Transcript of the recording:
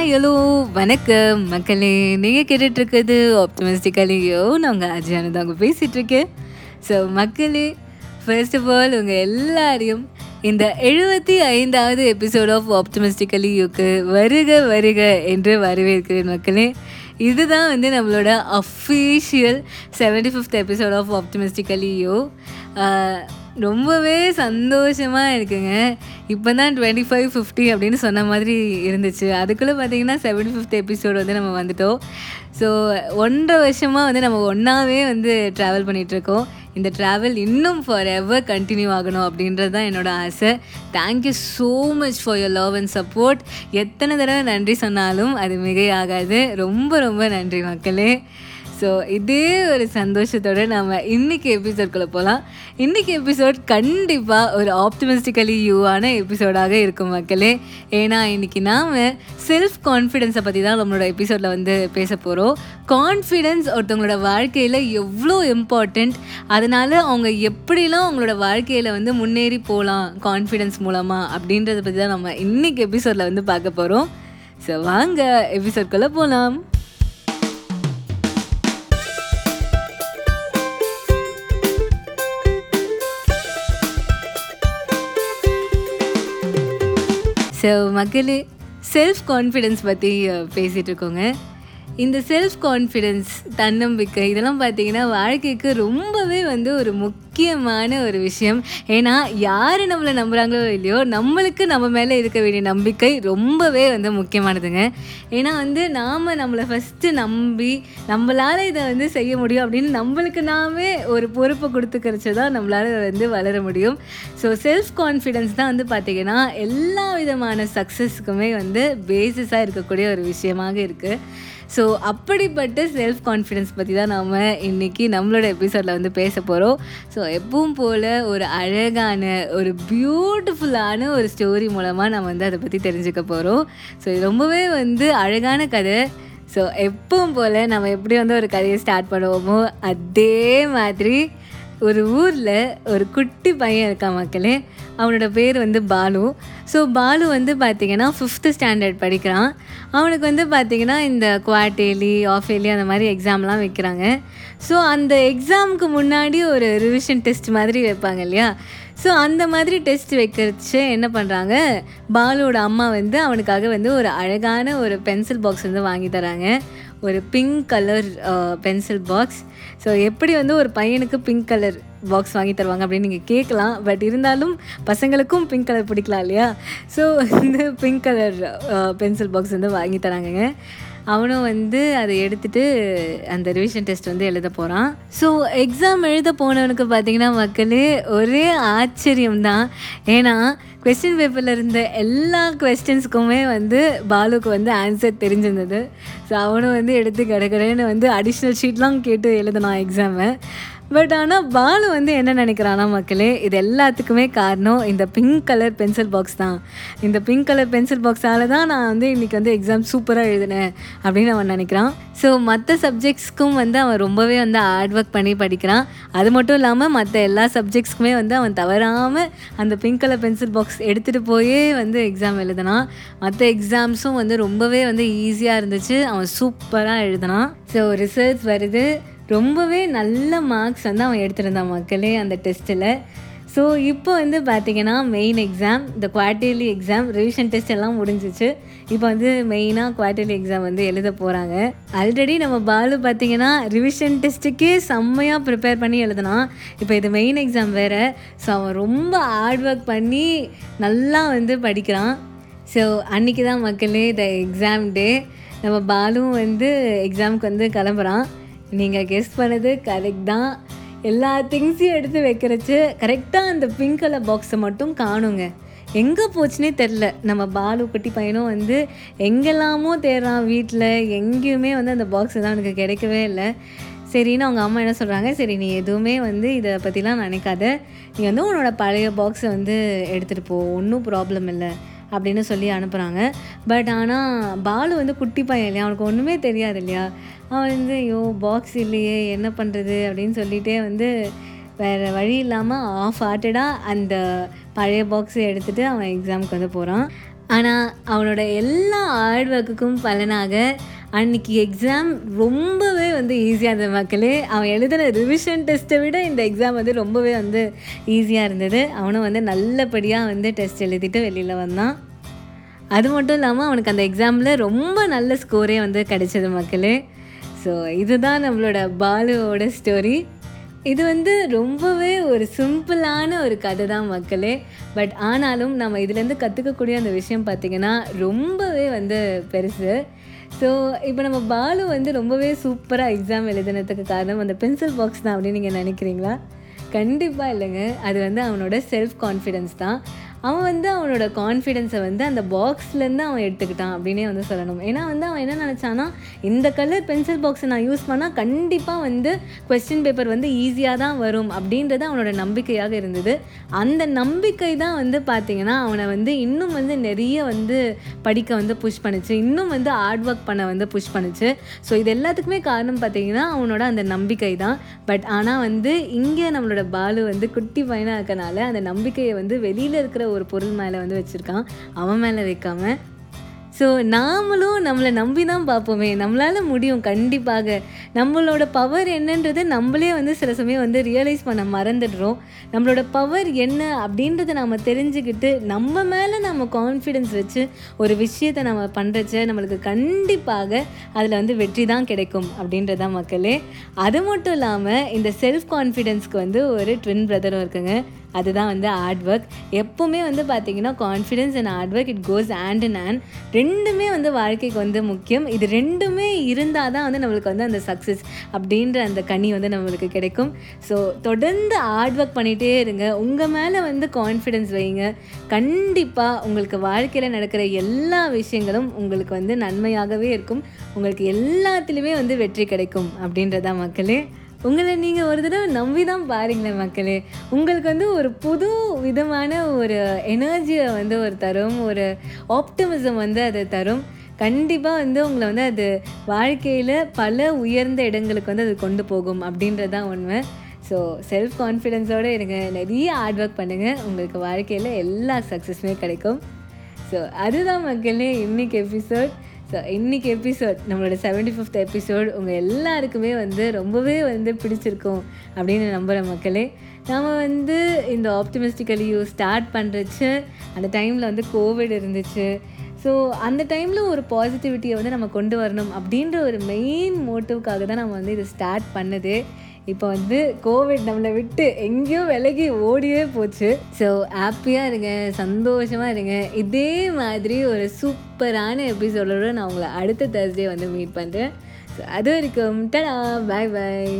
Hi hello வணக்கம். மக்களே நீங்கள் கேட்டுட்ருக்குது ஆப்டமிஸ்டிக்கலையோ நான் உங்கள் அஜயானு தான் பேசிகிட்டு இருக்கேன் ஸோ மக்களே ஃபர்ஸ்ட் ஆஃப் ஆல் உங்கள் எல்லாரையும் இந்த எழுபத்தி ஐந்தாவது எபிசோட் ஆஃப் ஆப்டமிஸ்டிக்கலி யூக்கு வருக வருக என்று வரவேற்கிறேன் மக்களே. இதுதான் வந்து நம்மளோட official seventy fifth episode of ஆப்டமிஸ்டிக்கலியோ ரொம்பவே சந்தோஷமாக இருக்குங்க. இப்போ தான் டுவெண்ட்டி ஃபைவ் ஃபிஃப்டி அப்படின்னு சொன்ன மாதிரி இருந்துச்சு. அதுக்குள்ளே பார்த்தீங்கன்னா செவன்டி ஃபிஃப்த் எபிசோடு வந்து நம்ம வந்துட்டோம். ஸோ ஒன்றரை வருஷமாக வந்து நம்ம ஒன்றாவே வந்து ட்ராவல் பண்ணிகிட்ருக்கோம் இந்த ட்ராவல் இன்னும் ஃபார் எவர் கண்டினியூ ஆகணும் அப்படின்றது தான் என்னோடய ஆசை. Thank you so much for your love and support எத்தனை தடவை நன்றி சொன்னாலும் அது மிகையாகாது. ரொம்ப ரொம்ப நன்றி மக்களே. ஸோ இதே ஒரு சந்தோஷத்தோடு நம்ம இன்றைக்கி எபிசோட்குள்ளே போகலாம் இன்றைக்கி எபிசோட் கண்டிப்பாக ஒரு ஆப்டிமிஸ்டிக்கலி யூவான எபிசோடாக இருக்கும் மக்களே. ஏன்னா இன்றைக்கி நாம் செல்ஃப் கான்ஃபிடென்ஸை பற்றி தான் நம்மளோட எபிசோடில் வந்து பேச போகிறோம் கான்ஃபிடென்ஸ் ஒருத்தவங்களோட வாழ்க்கையில் எவ்வளோ இம்பார்ட்டண்ட் அதனால் அவங்க எப்படிலாம் அவங்களோட வாழ்க்கையில் வந்து முன்னேறி போகலாம் கான்ஃபிடென்ஸ் மூலமாக அப்படின்றத பற்றி தான் நம்ம இன்றைக்கி எபிசோடில் வந்து பார்க்க போகிறோம் ஸோ வாங்க எபிசோட்குள்ளே போகலாம் ஸோ மக்களே செல்ஃப் கான்ஃபிடென்ஸ் பற்றி பேசிகிட்டு இருக்கோங்க இந்த செல்ஃப் கான்ஃபிடென்ஸ் தன்னம்பிக்கை இதெல்லாம் பார்த்தீங்கன்னா வாழ்க்கைக்கு ரொம்பவே வந்து ஒரு முக்கியமான ஒரு விஷயம். ஏன்னா யார் நம்மளை நம்புகிறாங்களோ இல்லையோ நம்மளுக்கு நம்ம மேலே இருக்க வேண்டிய நம்பிக்கை ரொம்பவே வந்து முக்கியமானதுங்க. ஏன்னா வந்து நாம் நம்மளை ஃபஸ்ட்டு நம்பி நம்மளால் இதை வந்து செய்ய முடியும் அப்படின்னு நம்மளுக்கு நாமே ஒரு பொறுப்பை கொடுத்துக்கிறச்சு தான் நம்மளால் வந்து வளர முடியும். ஸோ செல்ஃப் கான்ஃபிடென்ஸ் தான் வந்து பார்த்திங்கன்னா எல்லா விதமான சக்ஸஸ்க்குமே வந்து பேசிஸாக இருக்கக்கூடிய ஒரு விஷயமாக இருக்குது ஸோ அப்படிப்பட்ட செல்ஃப் கான்ஃபிடென்ஸ் பற்றி தான் நாம் இன்றைக்கி நம்மளோட எபிசோடில் வந்து பேச போகிறோம் ஸோ எப்பவும் போல் ஒரு அழகான ஒரு பியூட்டிஃபுல்லான ஒரு ஸ்டோரி மூலமாக நம்ம வந்து அதை பற்றி தெரிஞ்சுக்க போகிறோம் ஸோ இது ரொம்பவே வந்து அழகான கதை. ஸோ எப்பவும் போல் நம்ம எப்படி வந்து ஒரு கதையை ஸ்டார்ட் பண்ணுவோமோ அதே மாதிரி ஒரு ஊரில் ஒரு குட்டி பையன் இருக்கான் மக்களே? அவனோட பேர் வந்து பாலு. ஸோ பாலு வந்து பார்த்திங்கன்னா ஃபிஃப்த்து ஸ்டாண்டர்ட் படிக்கிறான். அவனுக்கு வந்து பார்த்திங்கன்னா இந்த குவார்டேலி ஆஃபேலி அந்த மாதிரி எக்ஸாம்லாம் வைக்கிறாங்க. ஸோ அந்த எக்ஸாமுக்கு முன்னாடி ஒரு ரிவிஷன் டெஸ்ட் மாதிரி வைப்பாங்க இல்லையா? ஸோ அந்த மாதிரி டெஸ்ட் வைக்கிறச்சு என்ன பண்ணுறாங்க பாலுவோட அம்மா வந்து அவனுக்காக வந்து ஒரு அழகான ஒரு பென்சில் பாக்ஸ் வந்து வாங்கி தராங்க. ஒரு pink colour pencil box so எப்படி வந்து ஒரு பையனுக்கு பிங்க் கலர் பாக்ஸ் வாங்கி தருவாங்க அப்படின்னு நீங்கள் கேட்கலாம். பட் இருந்தாலும் பசங்களுக்கும் பிங்க் கலர் பிடிக்கலாம் இல்லையா? ஸோ வந்து பிங்க் கலர் பென்சில் பாக்ஸ் வந்து வாங்கி தராங்கங்க. அவனும் வந்து அதை எடுத்துகிட்டு அந்த ரிவிஷன் டெஸ்ட் வந்து எழுத போகிறான் ஸோ எக்ஸாம் எழுத போனவனுக்கு பார்த்தீங்கன்னா மக்களே ஒரே ஆச்சரியம் தான் ஏன்னா கொஸ்டின் பேப்பரில் இருந்த எல்லா கொஸ்டின்ஸுக்குமே வந்து பாலுக்கு வந்து ஆன்சர் தெரிஞ்சிருந்தது. ஸோ அவனும் வந்து எடுத்து கடற்கடன்னு வந்து அடிஷ்னல் ஷீட்லாம் கேட்டு எழுதினான் எக்ஸாமை பட் ஆனால் பாலு வந்து என்ன நினைக்கிறானா மக்களே இது எல்லாத்துக்குமே காரணம் இந்த பிங்க் கலர் பென்சில் பாக்ஸ் தான். இந்த பிங்க் கலர் பென்சில் பாக்ஸால் தான் நான் வந்து இன்றைக்கி வந்து எக்ஸாம் சூப்பராக எழுதினேன் அப்படின்னு அவன் நினைக்கிறான். ஸோ மற்ற சப்ஜெக்ட்ஸ்க்கும் வந்து அவன் ரொம்பவே வந்து ஹார்ட் ஒர்க் பண்ணி படிக்கிறான். அது மட்டும் இல்லாமல் மற்ற எல்லா சப்ஜெக்ட்ஸ்க்குமே வந்து அவன் தவறாமல் அந்த பிங்க் கலர் பென்சில் பாக்ஸ் எடுத்துகிட்டு போயே வந்து எக்ஸாம் எழுதினான். மற்ற எக்ஸாம்ஸும் வந்து ரொம்பவே வந்து ஈஸியாக இருந்துச்சு. அவன் சூப்பராக எழுதினான். ஸோ ரிசல்ட்ஸ் வருது. ரொம்பவே நல்ல மார்க்ஸ் வந்து அவன் எடுத்திருந்தான் மக்களே அந்த டெஸ்ட்டில் ஸோ இப்போ வந்து பார்த்திங்கன்னா மெயின் எக்ஸாம் இந்த குவார்ட்டர்லி எக்ஸாம் ரிவிஷன் டெஸ்ட் எல்லாம் முடிஞ்சிச்சு. இப்போ வந்து மெயினாக குவார்ட்டர்லி எக்ஸாம் வந்து எழுத போகிறாங்க ஆல்ரெடி நம்ம பாலு பார்த்திங்கன்னா ரிவிஷன் டெஸ்ட்டுக்கே செம்மையாக ப்ரிப்பேர் பண்ணி எழுதினான். இப்போ இது மெயின் எக்ஸாம் வேறு. ஸோ அவன் ரொம்ப ஹார்ட் ஒர்க் பண்ணி நல்லா வந்து படிக்கிறான். ஸோ அன்றைக்கி தான் மக்களே இந்த எக்ஸாம் டே நம்ம பாலுவும் வந்து எக்ஸாமுக்கு வந்து கிளம்புறான். நீங்கள் கெஸ் பண்ணது கரெக்ட் தான். எல்லா திங்ஸையும் எடுத்து வைக்கிறச்சு கரெக்டாக அந்த பிங்க் கலர் பாக்ஸை மட்டும் காணுங்க. எங்கே போச்சுன்னே தெரில நம்ம பாலு குட்டி பையனும் வந்து எங்கெல்லாமோ தேடுறான் வீட்டில் எங்கேயுமே வந்து அந்த பாக்ஸ் தான் அவனுக்கு கிடைக்கவே இல்லை. சரின்னு அவங்க அம்மா என்ன சொல்கிறாங்க சரி நீ எதுவுமே வந்து இதை பற்றிலாம் நினைக்காத. நீ வந்து உன்னோட பழைய பாக்ஸை வந்து எடுத்துகிட்டு போ. ஒன்றும் ப்ராப்ளம் இல்லை. அப்படின்னு சொல்லி அனுப்புகிறாங்க பட் ஆனால் பாலு வந்து குட்டி பையன் இல்லையா அவனுக்கு ஒன்றுமே தெரியாது இல்லையா அவன் வந்து ஐயோ பாக்ஸ் இல்லையே என்ன பண்ணுறது அப்படின்னு சொல்லிகிட்டே வந்து வேறு வழி இல்லாமல் ஆஃப் ஹார்ட்டடாக அந்த பழைய பாக்ஸை எடுத்துகிட்டு அவன் எக்ஸாமுக்கு வந்து போகிறான் ஆனால் அவனோட எல்லா ஹார்ட் ஒர்க்குக்கும் பலனாக அன்னைக்கு எக்ஸாம் ரொம்ப வந்து ஈஸியாக இருந்தது மக்களே. அவன் எழுதின ரிவிஷன் டெஸ்ட்டை விட இந்த எக்ஸாம் வந்து ரொம்பவே வந்து ஈஸியாக இருந்தது. அவனும் வந்து நல்லபடியாக வந்து டெஸ்ட் எழுதிட்டு வெளியில் வந்தான். அது மட்டும் இல்லாமல் அவனுக்கு அந்த எக்ஸாமில் ரொம்ப நல்ல ஸ்கோரே வந்து கிடைச்சது மக்களே. ஸோ இதுதான் நம்மளோட பாலுவோட ஸ்டோரி இது வந்து ரொம்பவே ஒரு சிம்பிளான ஒரு கதை தான் மக்களே. பட் ஆனாலும் நம்ம இதுலேருந்து கற்றுக்கக்கூடிய அந்த விஷயம் பார்த்திங்கன்னா ரொம்பவே வந்து பெருசு. ஸோ இப்போ நம்ம பாலு வந்து ரொம்பவே சூப்பராக எக்ஸாம் எழுதுனதுக்கு காரணம் அந்த பென்சில் பாக்ஸ் தான் அப்படின்னு நீங்கள் நினைக்கிறீங்களா? கண்டிப்பாக இல்லைங்க. அது வந்து அவனோட செல்ஃப் கான்ஃபிடென்ஸ் தான். அவன் வந்து அவனோட கான்ஃபிடென்ஸை வந்து அந்த பாக்ஸ்லேருந்து அவன் எடுத்துக்கிட்டான் அப்படின்னே வந்து சொல்லணும். ஏன்னா வந்து அவன் என்ன நினச்சானா இந்த கலர் பென்சில் பாக்ஸை நான் யூஸ் பண்ணால் கண்டிப்பாக வந்து கொஸ்டின் பேப்பர் வந்து ஈஸியாக தான் வரும் அப்படின்றது அவனோட நம்பிக்கையாக இருந்தது. அந்த நம்பிக்கை தான் வந்து பார்த்திங்கன்னா அவனை வந்து இன்னும் வந்து நிறைய வந்து படிக்க வந்து புஷ் பண்ணுச்சு. இன்னும் வந்து ஹார்ட் ஒர்க் பண்ண வந்து புஷ் பண்ணுச்சு. ஸோ இது எல்லாத்துக்குமே காரணம் பார்த்திங்கன்னா அவனோட அந்த நம்பிக்கை தான். பட் ஆனால் வந்து இங்கே நம்மளோட பாலு வந்து குட்டி பையனாக இருக்கனால அந்த நம்பிக்கையை வந்து வெளியில் இருக்கிற ஒரு பொருள் மேலே வந்து வச்சுருக்கான். அவன் மேலே வைக்காம. ஸோ நாமளும் நம்மளை நம்பி தான் பார்ப்போமே. நம்மளால் முடியும் கண்டிப்பாக. நம்மளோட பவர் என்னன்றது நம்மளே வந்து சில சமயம் வந்து ரியலைஸ் பண்ண மறந்துடுறோம். நம்மளோட பவர் என்ன அப்படின்றத நம்ம தெரிஞ்சுக்கிட்டு நம்ம மேலே நம்ம கான்ஃபிடென்ஸ் வச்சு ஒரு விஷயத்தை நம்ம பண்ணுறச்ச நம்மளுக்கு கண்டிப்பாக அதில் வந்து வெற்றி தான் கிடைக்கும் அப்படின்றதான் மக்களே. அது மட்டும் இல்லாமல் இந்த செல்ஃப் கான்ஃபிடென்ஸ்க்கு வந்து ஒரு ட்வின் பிரதரும் இருக்குங்க. அதுதான் வந்து ஹார்ட் ஒர்க் எப்போவுமே வந்து பார்த்திங்கன்னா confidence and hard work it goes hand in hand ரெண்டுமே வந்து வாழ்க்கைக்கு வந்து முக்கியம். இது ரெண்டுமே இருந்தால் தான் வந்து நம்மளுக்கு வந்து அந்த சக்ஸஸ் அப்படின்ற அந்த கனி வந்து நம்மளுக்கு கிடைக்கும். ஸோ தொடர்ந்து ஹார்ட் ஒர்க் பண்ணிகிட்டே இருங்க. உங்கள் மேலே வந்து கான்ஃபிடென்ஸ் வைங்க. கண்டிப்பாக உங்களுக்கு வாழ்க்கையில் நடக்கிற எல்லா விஷயங்களும் உங்களுக்கு வந்து நன்மையாகவே இருக்கும். உங்களுக்கு எல்லாத்துலேயுமே வந்து வெற்றி கிடைக்கும் அப்படின்றதான் மக்களே. உங்களை நீங்கள் ஒரு தடவை நம்பி தான் பாருங்களேன் மக்களே. உங்களுக்கு வந்து ஒரு புது விதமான ஒரு எனர்ஜியை வந்து ஒரு தரும் ஒரு ஆப்டிமிசம் வந்து அது தரும். கண்டிப்பாக வந்து உங்களை வந்து அது வாழ்க்கையில் பல உயர்ந்த இடங்களுக்கு வந்து அது கொண்டு போகும் அப்படின்றது தான் உண்மை. ஸோ செல்ஃப் கான்ஃபிடென்ஸோடு இருங்க நிறைய ஹார்ட் ஒர்க் பண்ணுங்கள் உங்களுக்கு வாழ்க்கையில் எல்லா சக்ஸஸுமே கிடைக்கும். ஸோ அதுதான் மக்களே இன்றைக்கி எபிசோட் ஸோ இன்றைக்கி எபிசோட் நம்மளோட செவன்டி ஃபிஃப்த் எபிசோட் உங்கள் எல்லாருக்குமே வந்து ரொம்பவே வந்து பிடிச்சிருக்கும் அப்படின்னு நம்புகிற மக்களே. நாம் வந்து இந்த ஆப்டிமெஸ்டிக்கலியூ ஸ்டார்ட் பண்ணுறச்சு அந்த டைமில் வந்து கோவிட் இருந்துச்சு. ஸோ அந்த டைமில் ஒரு பாசிட்டிவிட்டியை வந்து நம்ம கொண்டு வரணும் அப்படின்ற ஒரு மெயின் மோட்டிவ்க்காக தான் நம்ம வந்து இதை ஸ்டார்ட் பண்ணுது. இப்போ வந்து கோவிட் நம்மளை விட்டு எங்கேயோ விலகி ஓடியே போச்சு. ஸோ ஹாப்பியாக இருங்க சந்தோஷமாக இருங்க. இதே மாதிரி ஒரு சூப்பரான எபிசோடோடு நான் உங்களை அடுத்த தேர்ஸ்டே வந்து மீட் பண்ணுறேன் ஸோ அது வரைக்கும் டடா பாய் பாய்